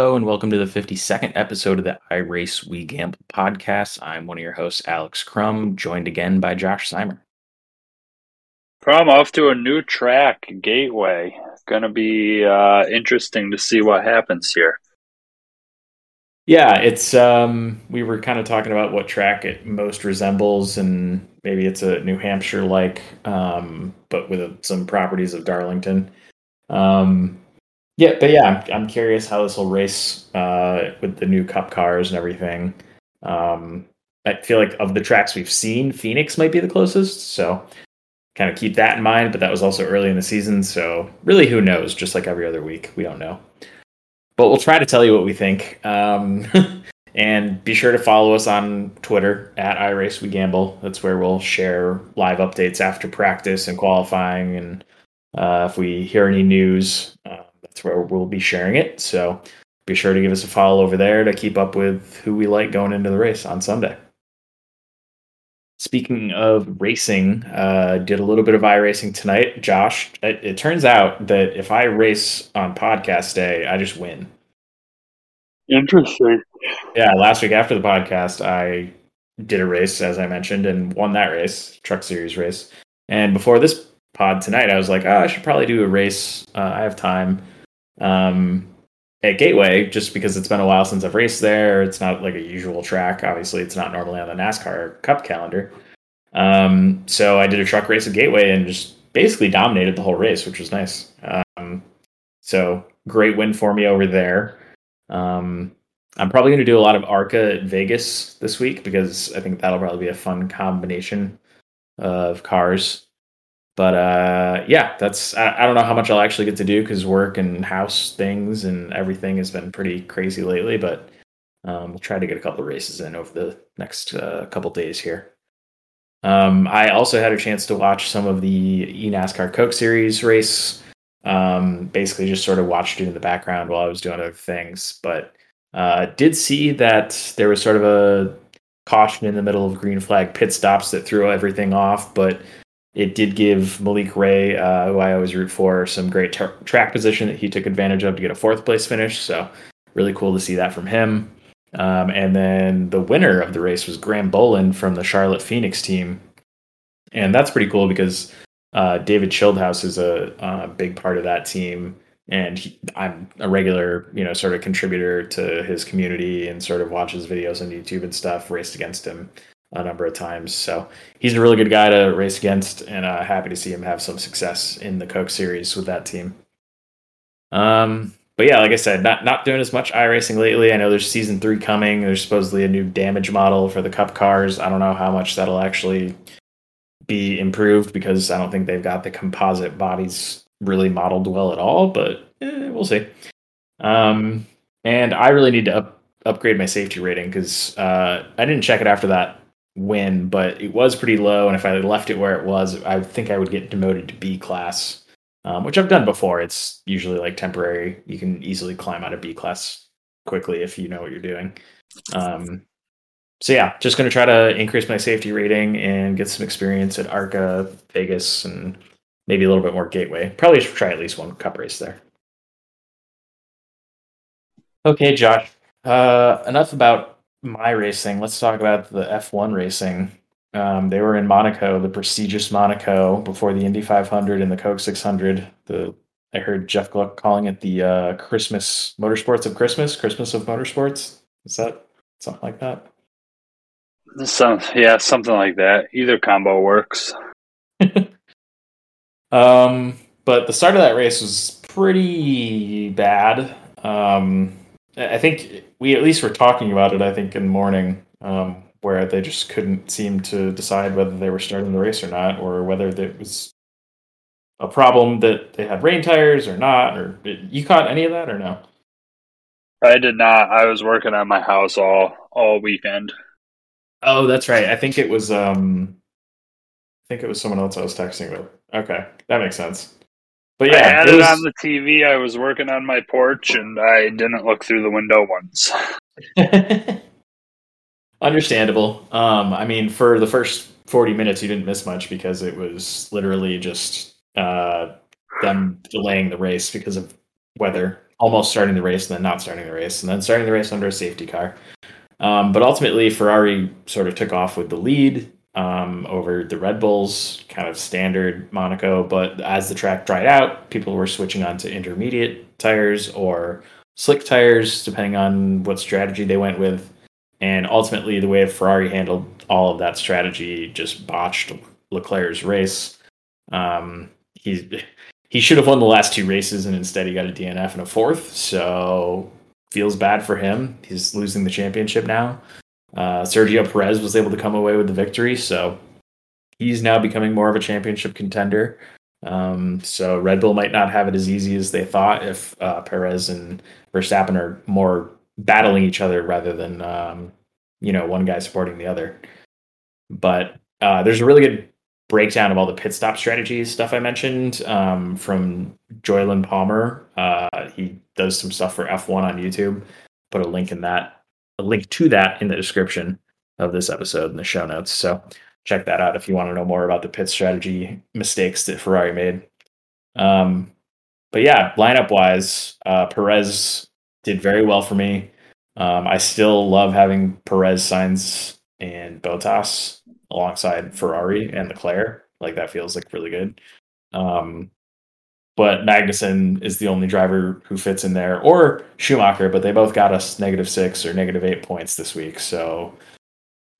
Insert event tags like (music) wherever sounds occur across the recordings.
Hello, and welcome to the 52nd episode of the iRace We Gamble podcast. I'm one of your hosts, Alex Crumb, joined again by Josh Simer. Crumb off to a new track, Gateway. Going to be uh, interesting to see what happens here. Yeah, it's um we were kind of talking about what track it most resembles and maybe it's a New Hampshire like um but with some properties of Darlington. Um yeah, but yeah, I'm, I'm curious how this will race uh, with the new Cup cars and everything. Um, I feel like of the tracks we've seen, Phoenix might be the closest. So kind of keep that in mind. But that was also early in the season, so really, who knows? Just like every other week, we don't know. But we'll try to tell you what we think. Um, (laughs) and be sure to follow us on Twitter at iRaceWeGamble. That's where we'll share live updates after practice and qualifying, and uh, if we hear any news. Uh, that's where we'll be sharing it. So be sure to give us a follow over there to keep up with who we like going into the race on Sunday. Speaking of racing, uh, did a little bit of iRacing tonight. Josh, it, it turns out that if I race on podcast day, I just win. Interesting. Yeah, last week after the podcast, I did a race, as I mentioned, and won that race, Truck Series race. And before this pod tonight, I was like, oh, I should probably do a race. Uh, I have time um, at Gateway just because it's been a while since I've raced there. It's not like a usual track. Obviously, it's not normally on the NASCAR Cup calendar. Um, so I did a truck race at Gateway and just basically dominated the whole race, which was nice. Um, so great win for me over there. Um, I'm probably going to do a lot of ARCA at Vegas this week because I think that'll probably be a fun combination of cars. But uh, yeah, that's I, I, don't know how much I'll actually get to do because work and house things and everything has been pretty crazy lately. But um, we'll try to get a couple of races in over the next uh, couple days here. Um, I also had a chance to watch some of the eNASCAR Coke Series race. Um, basically, just sort of watched it in the background while I was doing other things. But uh, did see that there was sort of a caution in the middle of green flag pit stops that threw everything off. But it did give Malik Ray, uh, who I always root for, some great tra- track position that he took advantage of to get a fourth place finish. So really cool to see that from him. Um, and then the winner of the race was Graham Boland from the Charlotte Phoenix team, and that's pretty cool because uh, David Childhouse is a, a, big part of that team, and he, I'm a regular, you know, sort of contributor to his community and sort of watches videos on YouTube and stuff. Raced against him a number of times. So he's a really good guy to race against, and uh, happy to see him have some success in the Coke Series with that team. Um, but yeah, like I said, not not doing as much iRacing lately. I know there's season three coming. There's supposedly a new damage model for the Cup cars. I don't know how much that'll actually be improved because I don't think they've got the composite bodies really modeled well at all. But eh, we'll see. Um, and I really need to up, upgrade my safety rating because uh, I didn't check it after that win, but it was pretty low. And if I left it where it was, I think I would get demoted to B class, um, which I've done before. It's usually like temporary. You can easily climb out of B class quickly if you know what you're doing. Um, so yeah, just going to try to increase my safety rating and get some experience at ARCA, Vegas, and maybe a little bit more Gateway. Probably should try at least one cup race there. Okay, Josh. Uh, enough about my racing, let's talk about the F1 racing. Um, they were in Monaco, the prestigious Monaco, before the Indy 500 and the Coke 600. The I heard Jeff Gluck calling it the uh, Christmas Motorsports of Christmas, Christmas of Motorsports. Is that something like that? Some, yeah, something like that. Either combo works. (laughs) um, but the start of that race was pretty bad. Um, I think we at least were talking about it. I think in the morning, um, where they just couldn't seem to decide whether they were starting the race or not, or whether it was a problem that they had rain tires or not. Or you caught any of that or no? I did not. I was working on my house all all weekend. Oh, that's right. I think it was. um I think it was someone else I was texting with. Okay, that makes sense. But yeah, I had it, was... it, on the TV. I was working on my porch, and I didn't look through the window once. (laughs) (laughs) Understandable. Um, I mean, for the first forty minutes, you didn't miss much because it was literally just uh, them delaying the race because of weather. almost starting the race and then not starting the race, and then starting the race under a safety car. Um, but ultimately, Ferrari sort of took off with the lead um, over the Red Bulls, kind of standard Monaco. But as the track dried out, people were switching on to intermediate tires or slick tires, depending on what strategy they went with. And ultimately, the way Ferrari handled all of that strategy just botched Leclerc's race. Um, he he should have won the last two races, and instead he got a DNF and a fourth. So feels bad for him. He's losing the championship now. Uh, Sergio Perez was able to come away with the victory, so he's now becoming more of a championship contender. Um, so Red Bull might not have it as easy as they thought if uh, Perez and Verstappen are more battling each other rather than um, you know one guy supporting the other. But uh, there's a really good breakdown of all the pit stop strategies stuff I mentioned um, from Jolyon Palmer. Uh, he does some stuff for F1 on YouTube. Put a link in that, a link to that in the description of this episode in the show notes. So check that out if you want to know more about the pit strategy mistakes that Ferrari made. Um, but yeah, lineup wise, uh, Perez did very well for me. Um, I still love having Perez, Sainz, and Bottas alongside Ferrari and Leclerc. Like that feels like really good. Um, but Magnussen is the only driver who fits in there, or Schumacher, but they both got us negative six or negative eight points this week. So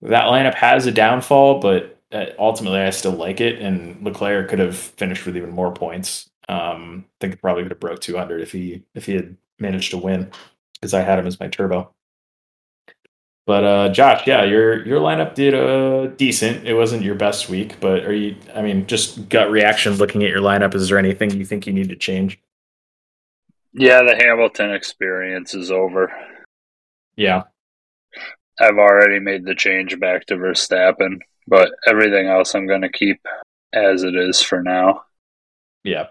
that lineup has a downfall, but uh, ultimately I still like it. And Leclerc could have finished with even more points. Um, I think probably could have broke 200 if he if he had managed to win because I had him as my turbo. But uh, Josh, yeah, your your lineup did uh, decent. It wasn't your best week, but are you? I mean, just gut reaction looking at your lineup. Is there anything you think you need to change? Yeah, the Hamilton experience is over. Yeah, I've already made the change back to Verstappen, but everything else I'm going to keep as it is for now. Yeah,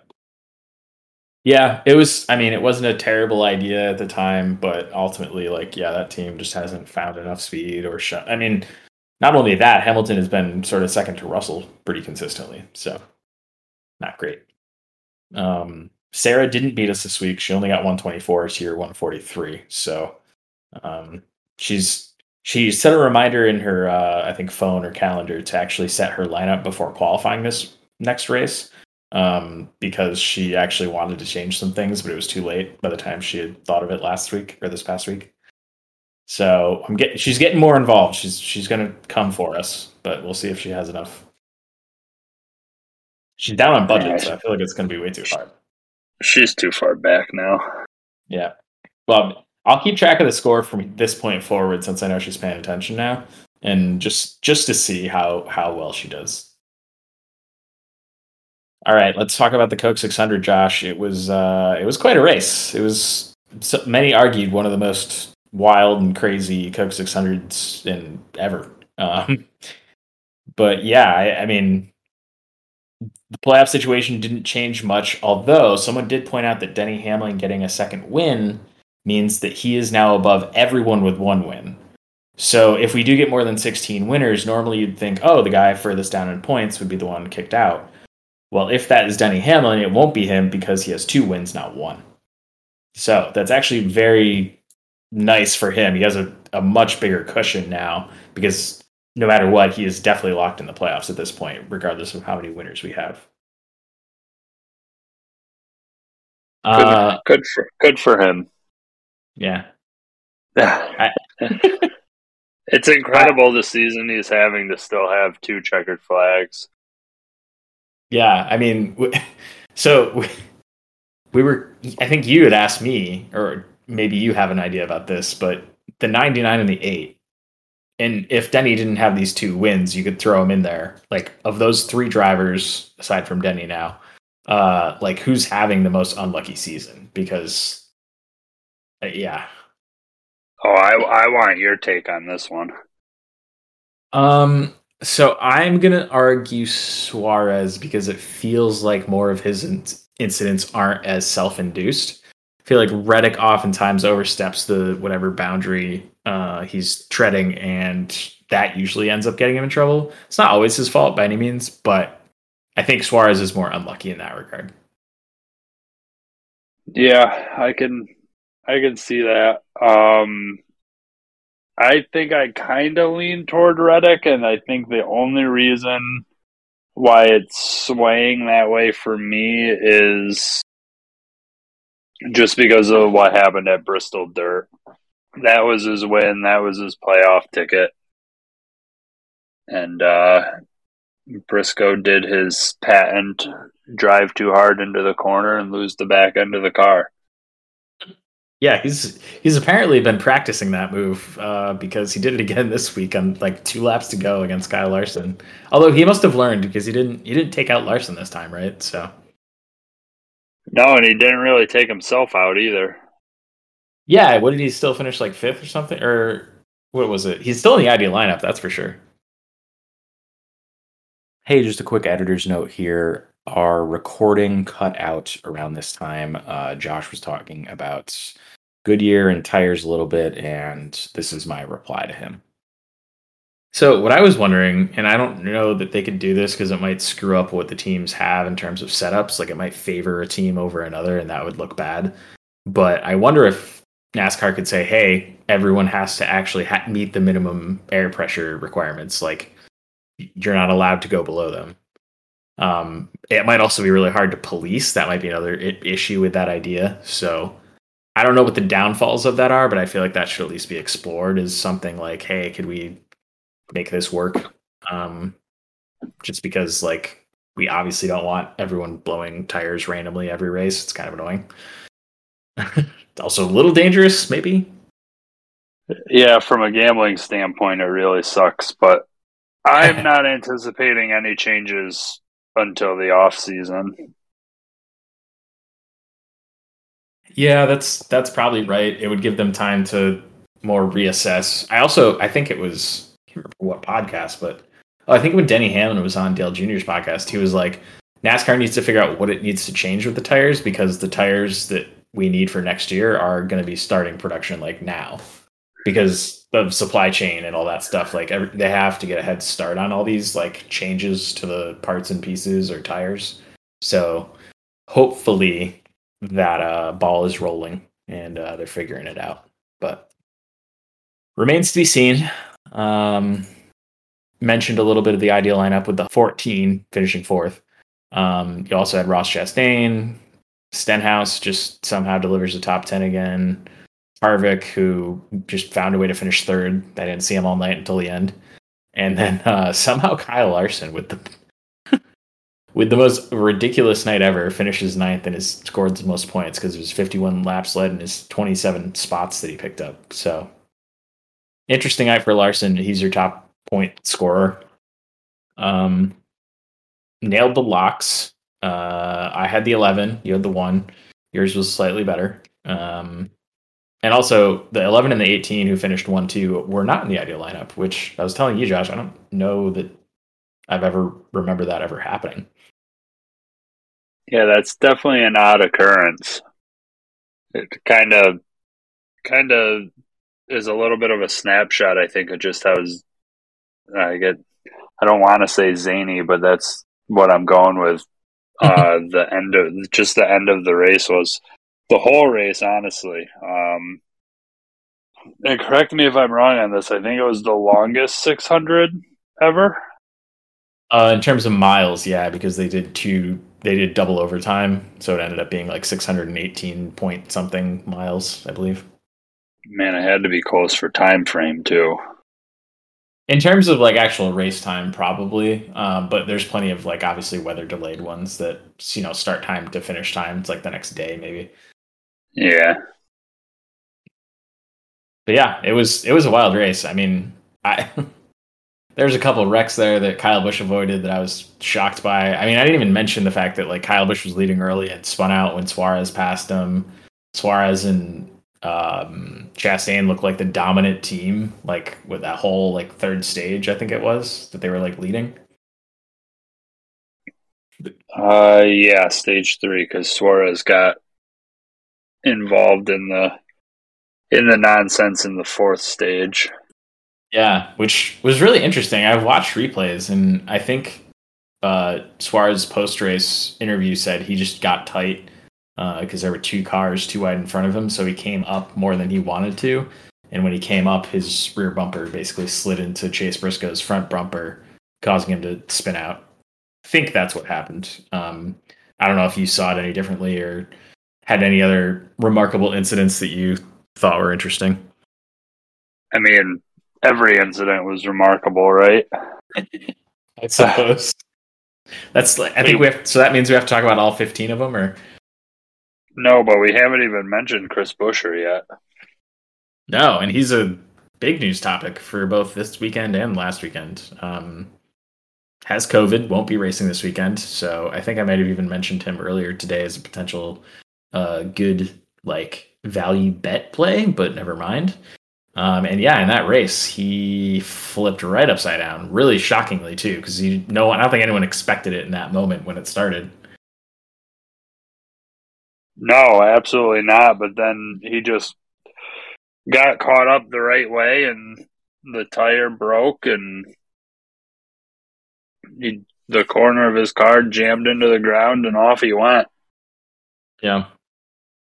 yeah, it was. I mean, it wasn't a terrible idea at the time, but ultimately, like, yeah, that team just hasn't found enough speed or. I mean, not only that, Hamilton has been sort of second to Russell pretty consistently, so not great. Um, Sarah didn't beat us this week. She only got 124 here, 143. So um, she's she set a reminder in her uh, I think phone or calendar to actually set her lineup before qualifying this next race um, because she actually wanted to change some things, but it was too late by the time she had thought of it last week or this past week. So I'm getting she's getting more involved. She's she's gonna come for us, but we'll see if she has enough. She's down on budget, so I feel like it's gonna be way too hard. She's too far back now. Yeah. Well, I'll keep track of the score from this point forward since I know she's paying attention now, and just just to see how how well she does. All right, let's talk about the Coke 600, Josh. It was uh, it was quite a race. It was so, many argued one of the most wild and crazy Coke 600s in ever. Um, but yeah, I, I mean, the playoff situation didn't change much. Although someone did point out that Denny Hamlin getting a second win means that he is now above everyone with one win. So if we do get more than 16 winners, normally you'd think, oh, the guy furthest down in points would be the one kicked out. Well, if that is Denny Hamlin, it won't be him because he has two wins, not one. So that's actually very nice for him. He has a, a much bigger cushion now because no matter what, he is definitely locked in the playoffs at this point, regardless of how many winners we have. Good, uh, good for good for him. Yeah. (laughs) I, it's (laughs) incredible the season he's having to still have two checkered flags. Yeah, I mean, (laughs) so (laughs) we were. I think you had asked me, or maybe you have an idea about this, but the 99 and the eight. And if Denny didn't have these two wins, you could throw him in there. Like of those three drivers, aside from Denny now, uh, like who's having the most unlucky season? Because, uh, yeah. Oh, I I want your take on this one. Um, so I'm gonna argue Suarez because it feels like more of his in- incidents aren't as self-induced. I feel like Reddick oftentimes oversteps the whatever boundary uh, he's treading, and that usually ends up getting him in trouble. It's not always his fault by any means, but I think Suarez is more unlucky in that regard. Yeah, I can I can see that. Um, I think I kind of lean toward Reddick, and I think the only reason why it's swaying that way for me is just because of what happened at Bristol Dirt. That was his win. That was his playoff ticket. And uh, Briscoe did his patent drive too hard into the corner and lose the back end of the car. Yeah, he's he's apparently been practicing that move uh, because he did it again (laughs) this week on like two laps to go against Kyle Larson. Although he must have learned because he didn't he didn't take out Larson this time, right? So no, and he didn't really take himself out either. Yeah, what did he still finish like fifth or something? Or what was it? He's still in the ideal lineup, that's for sure. Hey, just a quick editor's note here. Our recording cut out around this time. Uh, Josh was talking about Goodyear and tires a little bit, and this is my reply to him. So, what I was wondering, and I don't know that they could do this because it might screw up what the teams have in terms of setups. Like, it might favor a team over another, and that would look bad. But I wonder if NASCAR could say, hey, everyone has to actually ha- meet the minimum air pressure requirements. Like, you're not allowed to go below them. Um, it might also be really hard to police. That might be another I- issue with that idea. So I don't know what the downfalls of that are, but I feel like that should at least be explored as something like, hey, could we make this work? Um, just because like we obviously don't want everyone blowing tires randomly every race. It's kind of annoying. it's (laughs) also a little dangerous, maybe. Yeah, from a gambling standpoint, it really sucks. But I'm (laughs) not anticipating any changes until the off season. Yeah, that's that's probably right. It would give them time to more reassess. I also I think it was I can't remember what podcast, but oh, I think when Denny Hamlin was on Dale Jr.'s podcast, he was like, NASCAR needs to figure out what it needs to change with the tires because the tires that we need for next year are going to be starting production like now because of supply chain and all that stuff. Like every, they have to get a head start on all these like changes to the parts and pieces or tires. So hopefully that uh, ball is rolling and uh, they're figuring it out. But remains to be seen. Um, mentioned a little bit of the ideal lineup with the 14 finishing fourth. Um, you also had Ross Chastain, Stenhouse just somehow delivers the top 10 again. Harvick, who just found a way to finish third. I didn't see him all night until the end. And then (laughs) uh, somehow Kyle Larson with the (laughs) with the most ridiculous night ever finishes ninth and has scored the most points because it was 51 laps led and his 27 spots that he picked up. So interesting night for Larson. He's your top point scorer. Um, nailed the locks. Uh, I had the 11. You had the one. Yours was slightly better. Um, and also the 11 and the 18 who finished 1 2 were not in the ideal lineup, which I was telling you, Josh, I don't know that I've ever remember that ever happening. Yeah, that's definitely an odd occurrence. It kind of, kind of is a little bit of a snapshot, I think, of just how I get. I don't want to say zany, but that's what I'm going with. (laughs) Uh, the end of just the end of the race was the whole race, honestly. Um, and correct me if I'm wrong on this. I think it was the longest 600 ever. Uh, in terms of miles, yeah, because they did two, they did double overtime, so it ended up being like 618 point something miles, I believe. Man, it had to be close for time frame too. In terms of like actual race time, probably, um, but there's plenty of like obviously weather delayed ones that you know start time to finish time. It's like the next day maybe. Yeah. But yeah, it was it was a wild race. I mean, I (laughs) there's a couple wrecks there that Kyle Busch avoided that I was shocked by. I mean, I didn't even mention the fact that like Kyle Busch was leading early and spun out when Suarez passed him. Suarez and um, Chastain looked like the dominant team, like with that whole like third stage, I think it was that they were like leading. Uh, yeah, stage three because Suarez got involved in the in the nonsense in the fourth stage. Yeah, which was really interesting. I've watched replays, and I think uh, Suarez post race interview said he just got tight because uh, there were two cars too wide in front of him. So he came up more than he wanted to. And when he came up, his rear bumper basically slid into Chase Briscoe's front bumper, causing him to spin out. I think that's what happened. Um, I don't know if you saw it any differently or had any other remarkable incidents that you thought were interesting. I mean, every incident was remarkable, right? (laughs) I suppose. That's like I think we have. So that means we have to talk about all fifteen of them, or no? But we haven't even mentioned Chris Buescher yet. No, and he's a big news topic for both this weekend and last weekend. Um, has COVID, won't be racing this weekend, so I think I might have even mentioned him earlier today as a potential uh, good like value bet play, but never mind. Um, and yeah, in that race, he flipped right upside down, really shockingly too, because you no, I don't think anyone expected it in that moment when it started. No, absolutely not. But then he just got caught up the right way, and the tire broke, and he, the corner of his car jammed into the ground, and off he went. Yeah,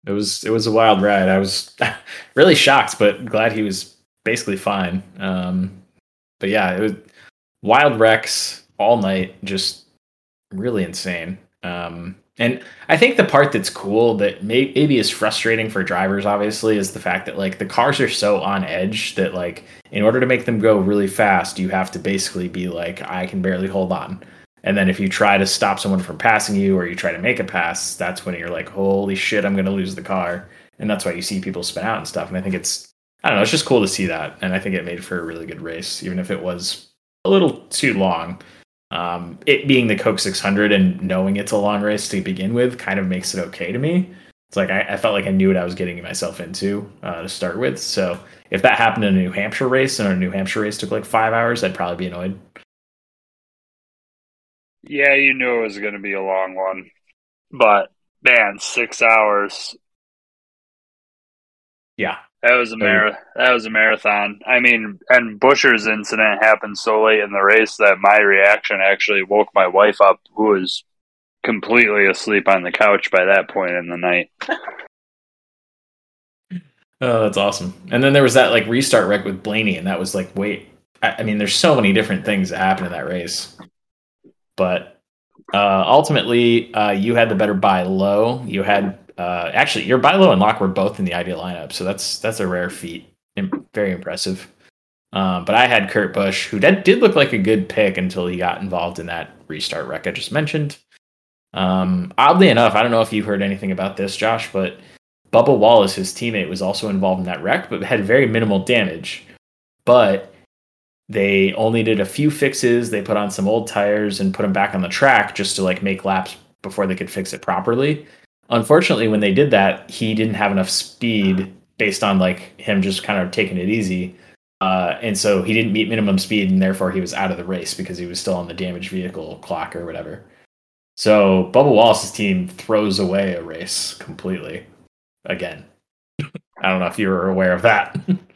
it was it was a wild ride. I was (laughs) really shocked, but glad he was basically fine. Um, but yeah, it was wild wrecks all night, just really insane. Um, and I think the part that's cool that may, maybe is frustrating for drivers, obviously, is the fact that like the cars are so on edge that like in order to make them go really fast, you have to basically be like, I can barely hold on. And then if you try to stop someone from passing you or you try to make a pass, that's when you're like, holy shit, I'm going to lose the car. And that's why you see people spin out and stuff. And I think it's, I don't know, it's just cool to see that. And I think it made for a really good race, even if it was a little too long. Um, it being the Coke 600 and knowing it's a long race to begin with kind of makes it okay to me. It's like I, I felt like I knew what I was getting myself into uh, to start with. So if that happened in a New Hampshire race and a New Hampshire race took like five hours, I'd probably be annoyed. Yeah, you knew it was going to be a long one, but man, six hours. Yeah, that was a mar- That was a marathon. I mean, and Buescher's incident happened so late in the race that my reaction actually woke my wife up, who was completely asleep on the couch by that point in the night. (laughs) oh, that's awesome! And then there was that like restart wreck with Blaney, and that was like, wait, I, I mean, there's so many different things that happened in that race. But uh, ultimately, uh, you had the better buy low. You had uh, actually your buy low and lock were both in the ideal lineup, so that's that's a rare feat. Very impressive. Um, but I had Kurt Busch, who did, did look like a good pick until he got involved in that restart wreck I just mentioned. Um, oddly enough, I don't know if you heard anything about this, Josh, but Bubba Wallace, his teammate, was also involved in that wreck, but had very minimal damage. But they only did a few fixes. They put on some old tires and put them back on the track just to like make laps before they could fix it properly. Unfortunately, when they did that, he didn't have enough speed based on like him just kind of taking it easy. Uh, and so he didn't meet minimum speed, and therefore he was out of the race because he was still on the damaged vehicle clock or whatever. So Bubba Wallace's team throws away a race completely again. I don't know if you were aware of that. (laughs)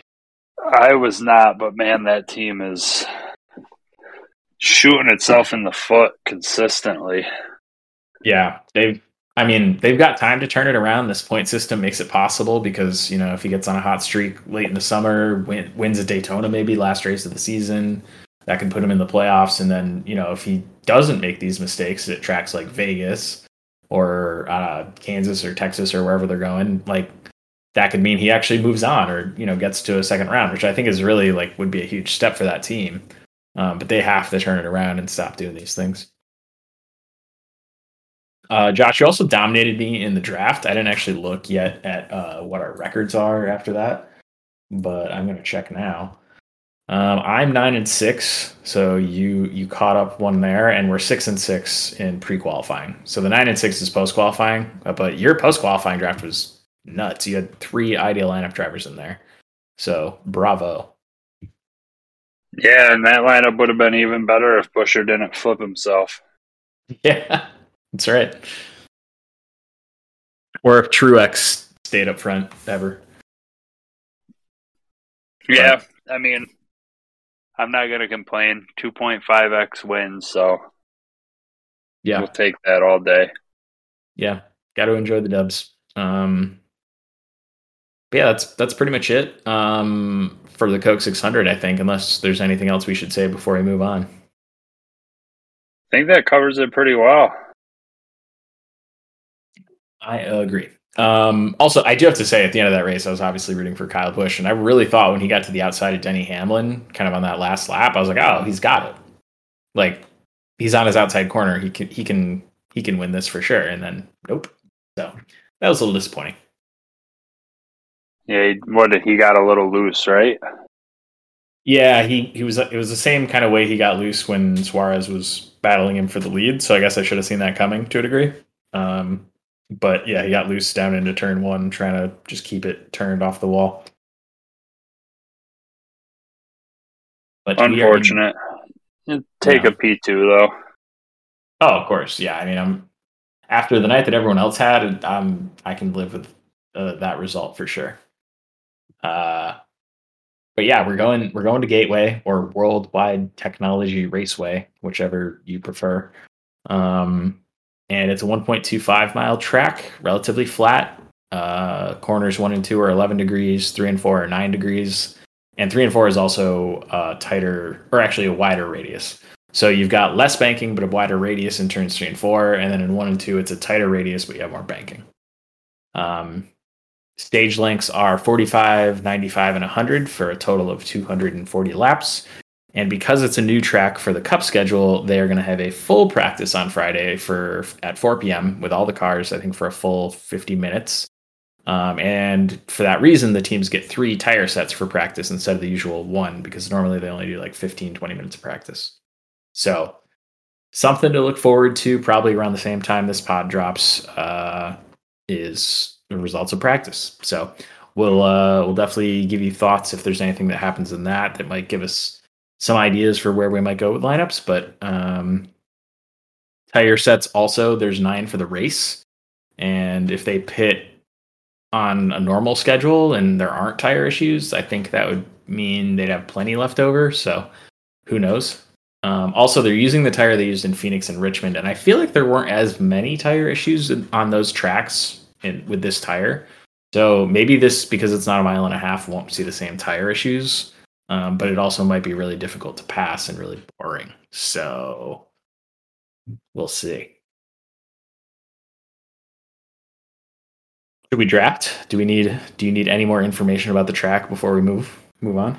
I was not, but man, that team is shooting itself in the foot consistently. Yeah, they've. I mean, they've got time to turn it around. This point system makes it possible because you know if he gets on a hot streak late in the summer, win, wins a Daytona, maybe last race of the season, that can put him in the playoffs. And then you know if he doesn't make these mistakes at tracks like Vegas or uh, Kansas or Texas or wherever they're going, like that could mean he actually moves on or you know gets to a second round, which I think is really like would be a huge step for that team. Um, but they have to turn it around and stop doing these things. Uh, Josh, you also dominated me in the draft. I didn't actually look yet at uh, what our records are after that, but I'm going to check now. Um, I'm nine and six, so you you caught up one there, and we're six and six in pre-qualifying. So the nine and six is post-qualifying, uh, but your post-qualifying draft was nuts. You had three ideal lineup drivers in there. So bravo. Yeah, and that lineup would have been even better if Buescher didn't flip himself. (laughs) Yeah, that's right. Or if Truex stayed up front ever. Yeah, but, I mean, I'm not going to complain. 2.5x wins, so yeah, we'll take that all day. Yeah, got to enjoy the dubs. Um, yeah, that's that's pretty much it um, for the Coke 600. I think, unless there's anything else we should say before we move on. I think that covers it pretty well. I agree. Um, also, I do have to say, at the end of that race, I was obviously rooting for Kyle Busch, and I really thought when he got to the outside of Denny Hamlin, kind of on that last lap, I was like, "Oh, he's got it." Like, he's on his outside corner. He can, he can, he can win this for sure. And then, nope. So that was a little disappointing. Yeah, what he got a little loose, right? Yeah, he he was. It was the same kind of way he got loose when Suarez was battling him for the lead. So I guess I should have seen that coming to a degree. Um, but yeah, he got loose down into turn one, trying to just keep it turned off the wall. But unfortunate. Take a P two though. Oh, of course, yeah. I mean, I'm after the night that everyone else had, I'm I can live with uh, that result for sure. Uh, but yeah, we're going we're going to Gateway or Worldwide Technology Raceway, whichever you prefer. Um, and it's a 1.25 mile track, relatively flat. Uh, corners one and two are 11 degrees, three and four are nine degrees, and three and four is also uh, tighter or actually a wider radius. So you've got less banking but a wider radius in turns three and four, and then in one and two it's a tighter radius but you have more banking. Um, stage lengths are 45, 95, and 100 for a total of 240 laps. And because it's a new track for the Cup schedule, they are going to have a full practice on Friday for at 4 p.m. with all the cars. I think for a full 50 minutes. Um, and for that reason, the teams get three tire sets for practice instead of the usual one because normally they only do like 15, 20 minutes of practice. So something to look forward to probably around the same time this pod drops uh, is the results of practice. So we'll uh, we'll definitely give you thoughts if there's anything that happens in that that might give us some ideas for where we might go with lineups, but um, tire sets also there's nine for the race, and if they pit on a normal schedule and there aren't tire issues, I think that would mean they'd have plenty left over. So who knows? Um, also, they're using the tire they used in Phoenix and Richmond, and I feel like there weren't as many tire issues on those tracks in, with this tire. So maybe this, because it's not a mile and a half, won't see the same tire issues um, but it also might be really difficult to pass and really boring. So we'll see. Should we draft? Do we need do you need any more information about the track before we move move on?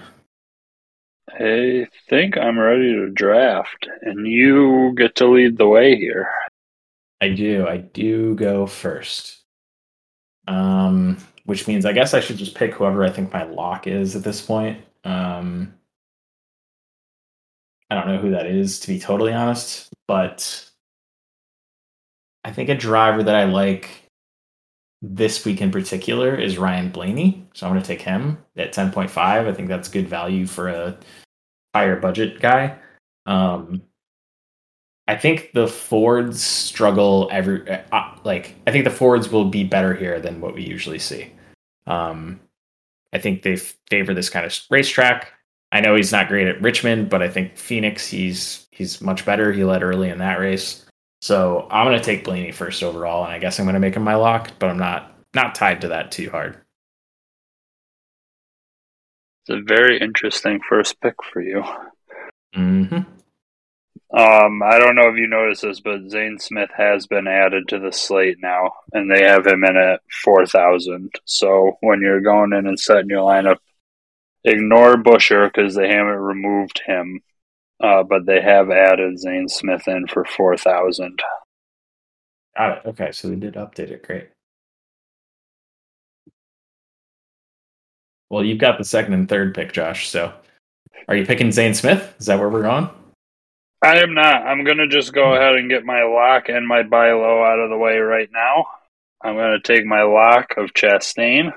I think I'm ready to draft, and you get to lead the way here. I do. I do go first. Um, which means I guess I should just pick whoever I think my lock is at this point. Um, I don't know who that is, to be totally honest, but I think a driver that I like this week in particular is Ryan Blaney. So I'm going to take him at 10.5. I think that's good value for a higher budget guy. Um, I think the Fords struggle every uh, like I think the Fords will be better here than what we usually see. Um, I think they favor this kind of racetrack. I know he's not great at Richmond, but I think Phoenix he's he's much better. He led early in that race. So I'm going to take Blaney first overall, and I guess I'm going to make him my lock, but I'm not not tied to that too hard. It's a very interesting first pick for you. Mm-hmm. Um, I don't know if you noticed this, but Zane Smith has been added to the slate now, and they have him in at four thousand. So when you're going in and setting your lineup, ignore Buescher because they haven't removed him, uh, but they have added Zane Smith in for four thousand. Got it. Okay, so they did update it. Great. Well, you've got the second and third pick, Josh. So, are you picking Zane Smith? Is that where we're going? I am not. I'm going to just go ahead and get my lock and my buy low out of the way right now. I'm going to take my lock of Chastain.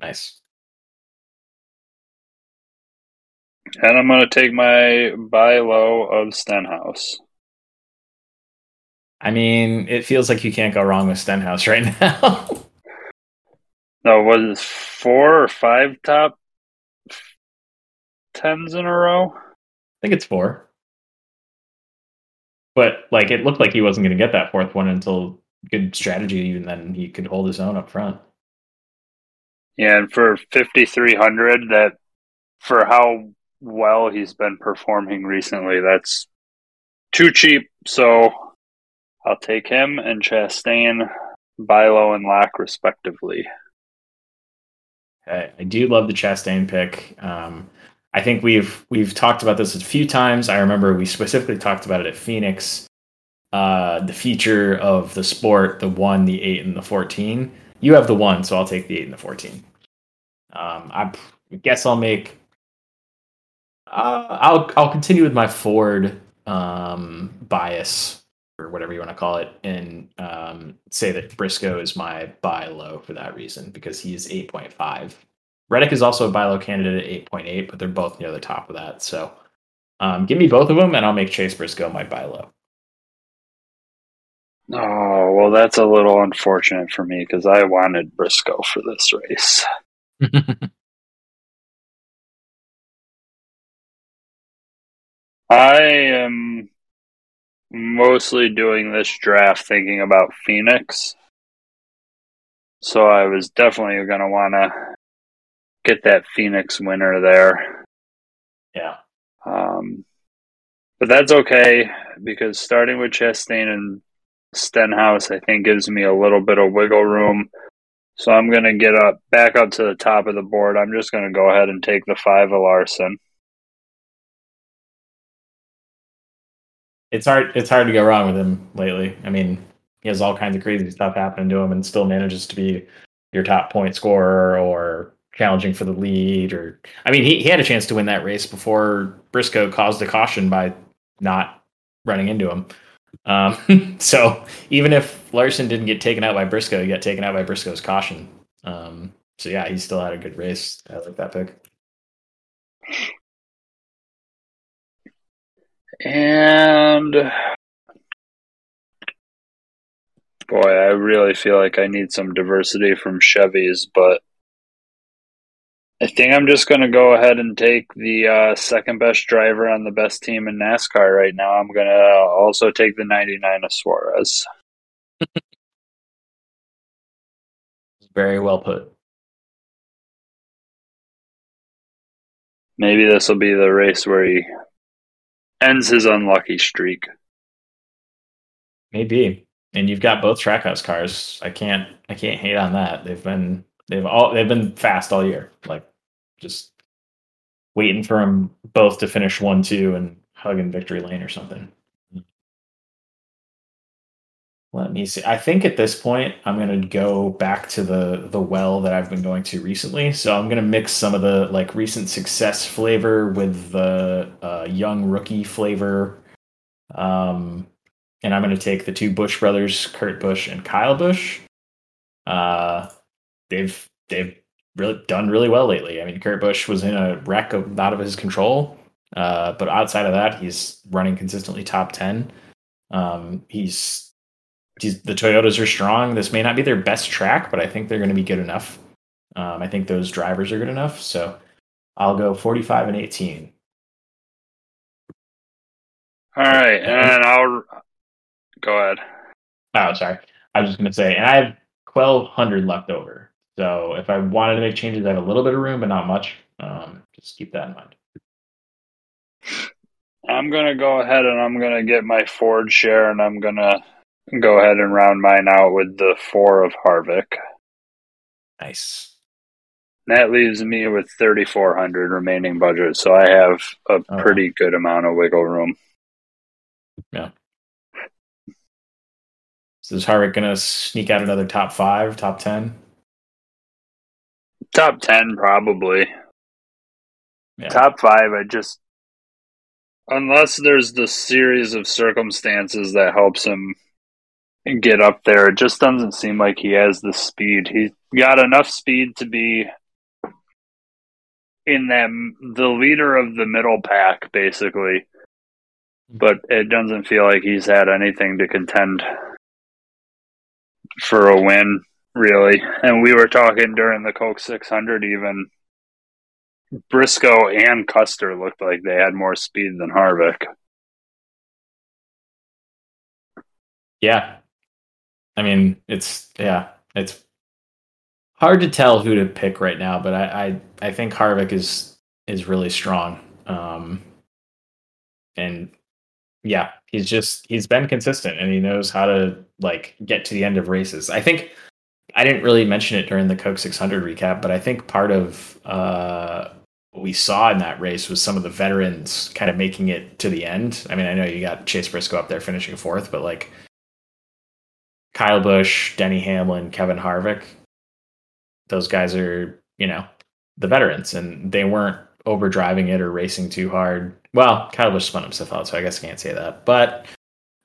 Nice. And I'm going to take my buy low of Stenhouse. I mean, it feels like you can't go wrong with Stenhouse right (laughs) now. no, was it four or five top tens in a row? I think it's four but like it looked like he wasn't going to get that fourth one until good strategy, and then he could hold his own up front. Yeah, and for fifty three hundred, that for how well he's been performing recently, that's too cheap. So I'll take him and Chastain, buy low, and lock respectively. I, I do love the Chastain pick. Um, I think we've we've talked about this a few times. I remember we specifically talked about it at Phoenix. Uh, the feature of the sport, the one, the eight, and the fourteen. You have the one, so I'll take the eight and the fourteen. Um, I guess I'll make. Uh, I'll I'll continue with my Ford um, bias or whatever you want to call it, and um, say that Briscoe is my buy low for that reason because he is eight point five. Reddick is also a buy candidate at eight point eight, but they're both near the top of that. So um, give me both of them, and I'll make Chase Briscoe my buy low. Oh well, that's a little unfortunate for me because I wanted Briscoe for this race. (laughs) I am mostly doing this draft thinking about Phoenix. So I was definitely going to want to get that Phoenix winner there. Yeah. Um, but that's okay because starting with Chastain and Stenhouse, I think, gives me a little bit of wiggle room. So I'm going to get up back up to the top of the board. I'm just going to go ahead and take the five of Larson. it's hard it's hard to go wrong with him lately. I mean, he has all kinds of crazy stuff happening to him and still manages to be your top point scorer or challenging for the lead or I mean he, he had a chance to win that race before Briscoe caused a caution by not running into him. Um, (laughs) so even if Larson didn't get taken out by Briscoe, he got taken out by Briscoe's caution. Um, so yeah, he still had a good race. I like that pick. And boy, I really feel like I need some diversity from Chevys, but I think I'm just going to go ahead and take the uh, second best driver on the best team in NASCAR right now. I'm going to also take the 99 of Suarez. (laughs) Very well put. Maybe this will be the race where he ends his unlucky streak. Maybe. And you've got both trackhouse cars. I can't I can't hate on that. They've been they've all they've been fast all year. Like just waiting for them both to finish one two and hug in victory lane or something. Let me see. I think at this point I'm going to go back to the the well that I've been going to recently. So I'm going to mix some of the like recent success flavor with the uh, young rookie flavor. Um, and I'm going to take the two Busch brothers, Kurt Busch and Kyle Busch. Uh, they've they've really done really well lately. I mean, Kurt Busch was in a wreck of out of his control, uh, but outside of that, he's running consistently top ten. Um, he's the Toyotas are strong. This may not be their best track, but I think they're going to be good enough. Um, I think those drivers are good enough. So I'll go 45 and 18. All right. And I'll go ahead. Oh, sorry. I was just going to say, and I have 1,200 left over. So if I wanted to make changes, I have a little bit of room, but not much. Um, just keep that in mind. I'm going to go ahead and I'm going to get my Ford share and I'm going to go ahead and round mine out with the four of Harvick. Nice. That leaves me with 3400 remaining budget, so I have a oh. pretty good amount of wiggle room. Yeah. So is Harvick going to sneak out another top five, top 10? Top 10, probably. Yeah. Top five, I just. Unless there's the series of circumstances that helps him get up there. It just doesn't seem like he has the speed. He's got enough speed to be in them the leader of the middle pack, basically. Mm-hmm. But it doesn't feel like he's had anything to contend for a win, really. And we were talking during the Coke 600, even Briscoe and Custer looked like they had more speed than Harvick. Yeah, I mean, it's yeah, it's hard to tell who to pick right now, but I I, I think Harvick is is really strong. Um, and yeah, he's just he's been consistent and he knows how to like get to the end of races. I think I didn't really mention it during the Coke 600 recap, but I think part of uh, what we saw in that race was some of the veterans kind of making it to the end. I mean, I know you got Chase Briscoe up there finishing fourth, but like Kyle Busch, Denny Hamlin, Kevin Harvick, those guys are, you know, the veterans and they weren't overdriving it or racing too hard. Well, Kyle Busch spun himself out, so I guess I can't say that. But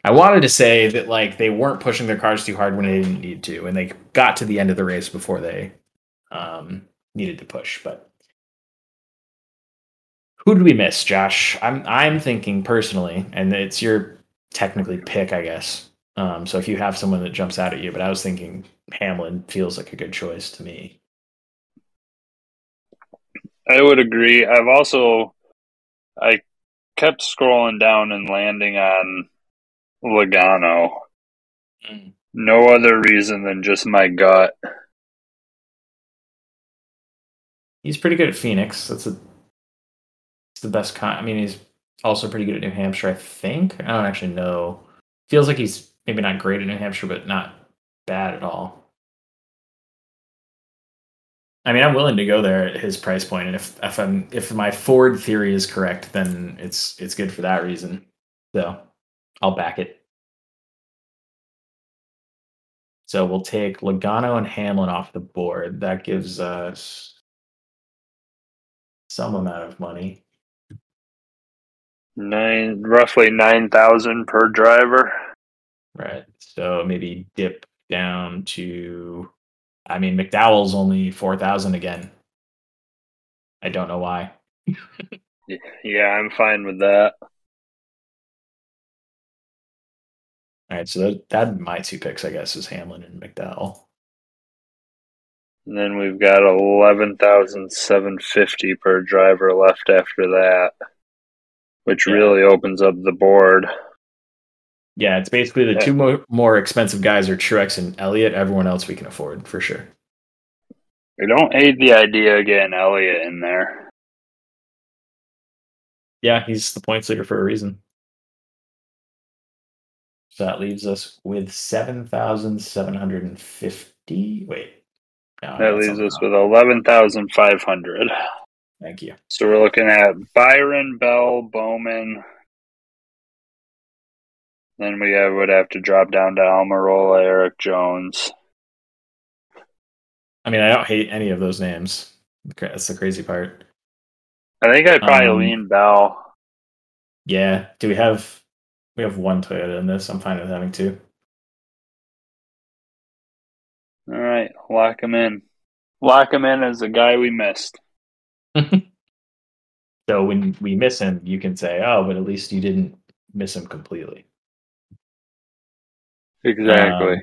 I wanted to say that like they weren't pushing their cars too hard when they didn't need to, and they got to the end of the race before they um, needed to push. But who did we miss, Josh? I'm I'm thinking personally, and it's your technically pick, I guess. Um, so if you have someone that jumps out at you, but I was thinking Hamlin feels like a good choice to me. I would agree. I've also I kept scrolling down and landing on Logano. Mm. No other reason than just my gut. He's pretty good at Phoenix. That's a it's the best con. I mean, he's also pretty good at New Hampshire. I think. I don't actually know. Feels like he's maybe not great at New Hampshire, but not bad at all. I mean, I'm willing to go there at his price point, and if if I'm if my Ford theory is correct, then it's it's good for that reason. So I'll back it. So we'll take Logano and Hamlin off the board. That gives us some amount of money. Nine, roughly nine thousand per driver. Right. So maybe dip down to I mean, McDowell's only four thousand again. I don't know why. (laughs) yeah, I'm fine with that. All right, so that, that my two picks, I guess, is Hamlin and McDowell. And then we've got eleven thousand seven fifty per driver left after that, which yeah. really opens up the board. Yeah, it's basically the yeah. two more, more expensive guys are Truex and Elliott. Everyone else we can afford for sure. I don't hate the idea of getting Elliott in there. Yeah, he's the points leader for a reason. So that leaves us with seven thousand seven hundred and fifty. Wait, no, that leaves us with eleven thousand five hundred. Thank you. So we're looking at Byron, Bell, Bowman, then we would have to drop down to Almirola, Erik Jones. I mean, I don't hate any of those names. That's the crazy part. I think I'd probably um, lean Bell. Yeah. Do we have we have one Toyota in this? I'm fine with having two. All right, lock him in. Lock him in as the guy we missed. (laughs) so when we miss him, you can say, "Oh, but at least you didn't miss him completely." Exactly.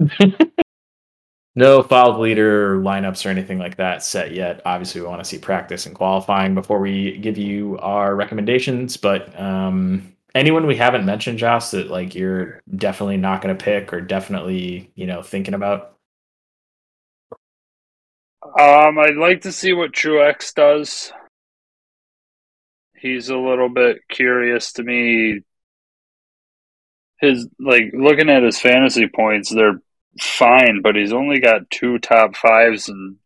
Um, (laughs) no filed leader lineups or anything like that set yet. Obviously, we want to see practice and qualifying before we give you our recommendations. But um, anyone we haven't mentioned, Josh, that like you're definitely not going to pick or definitely you know thinking about. Um, I'd like to see what Truex does. He's a little bit curious to me his like looking at his fantasy points, they're fine, but he's only got two top fives and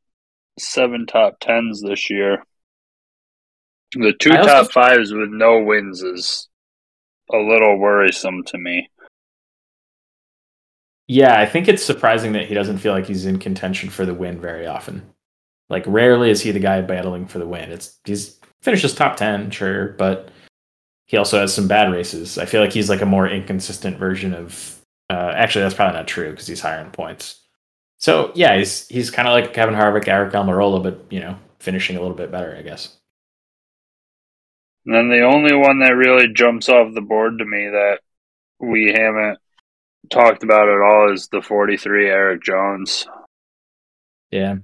seven top tens this year. The two also, top fives with no wins is a little worrisome to me. Yeah, I think it's surprising that he doesn't feel like he's in contention for the win very often. Like rarely is he the guy battling for the win. It's he's finishes top ten, sure, but he also has some bad races. I feel like he's like a more inconsistent version of. Uh, actually, that's probably not true because he's higher in points. So yeah, he's he's kind of like Kevin Harvick, Aric Almirola, but you know, finishing a little bit better, I guess. And then the only one that really jumps off the board to me that we haven't talked about at all is the 43 Erik Jones. Yeah.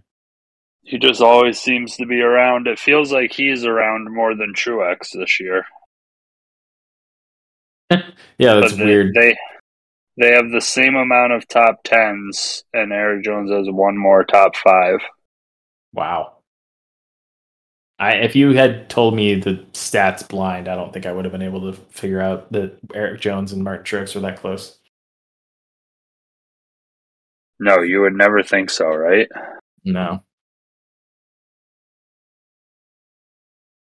He just always seems to be around. It feels like he's around more than Truex this year. (laughs) yeah, that's weird. They They have the same amount of top tens, and Erik Jones has one more top five. Wow. I if you had told me the stats blind, I don't think I would have been able to figure out that Erik Jones and Martin Truex were that close. No, you would never think so, right? No.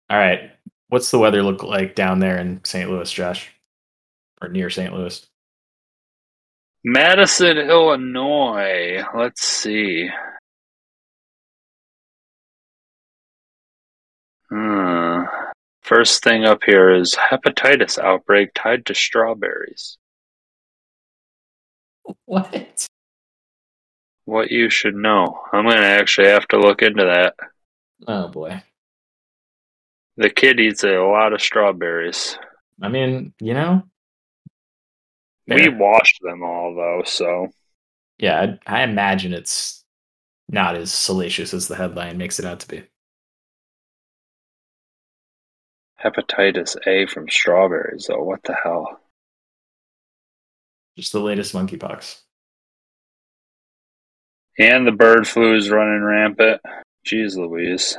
All right. What's the weather look like down there in St. Louis, Josh? Or near St. Louis? Madison, Illinois. Let's see. Hmm. First thing up here is hepatitis outbreak tied to strawberries. What? What you should know. I'm going to actually have to look into that. Oh boy. The kid eats a lot of strawberries. I mean, you know, We washed them all, though, so. yeah, I, I imagine it's not as salacious as the headline makes it out to be. Hepatitis A from strawberries, though. What the hell? Just the latest monkeypox. And the bird flu is running rampant. Jeez Louise.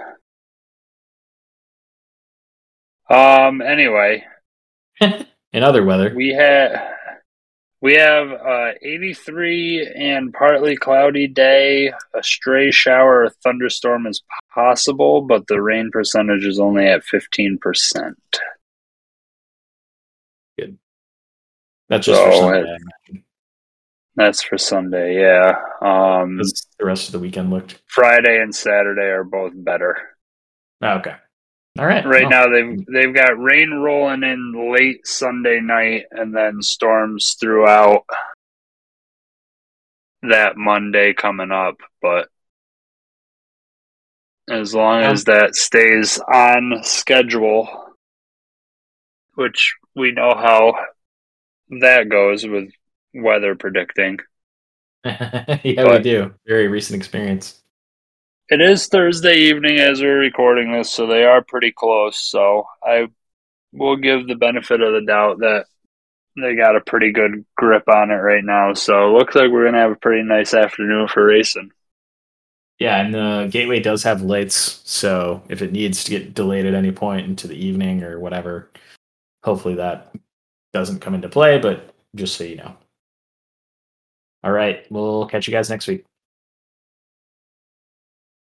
Um, anyway, (laughs) In other weather, we had we have uh 83 and partly cloudy day. A stray shower or thunderstorm is possible, but the rain percentage is only at 15%. Good. That's just for Sunday. it- That's for Sunday, yeah. Um the rest of the weekend looked Friday and Saturday are both better. okay. All right. Right well, now they've they've got rain rolling in late Sunday night and then storms throughout that Monday coming up, but as long as that stays on schedule, which we know how that goes with weather predicting. (laughs) yeah, we do. Very recent experience. It is Thursday evening as we're recording this, so they are pretty close. So I will give the benefit of the doubt that they got a pretty good grip on it right now. So it looks like we're gonna have a pretty nice afternoon for racing. Yeah, and the gateway does have lights, so if it needs to get delayed at any point into the evening or whatever, hopefully that doesn't come into play, but just so you know. All right, we'll catch you guys next week.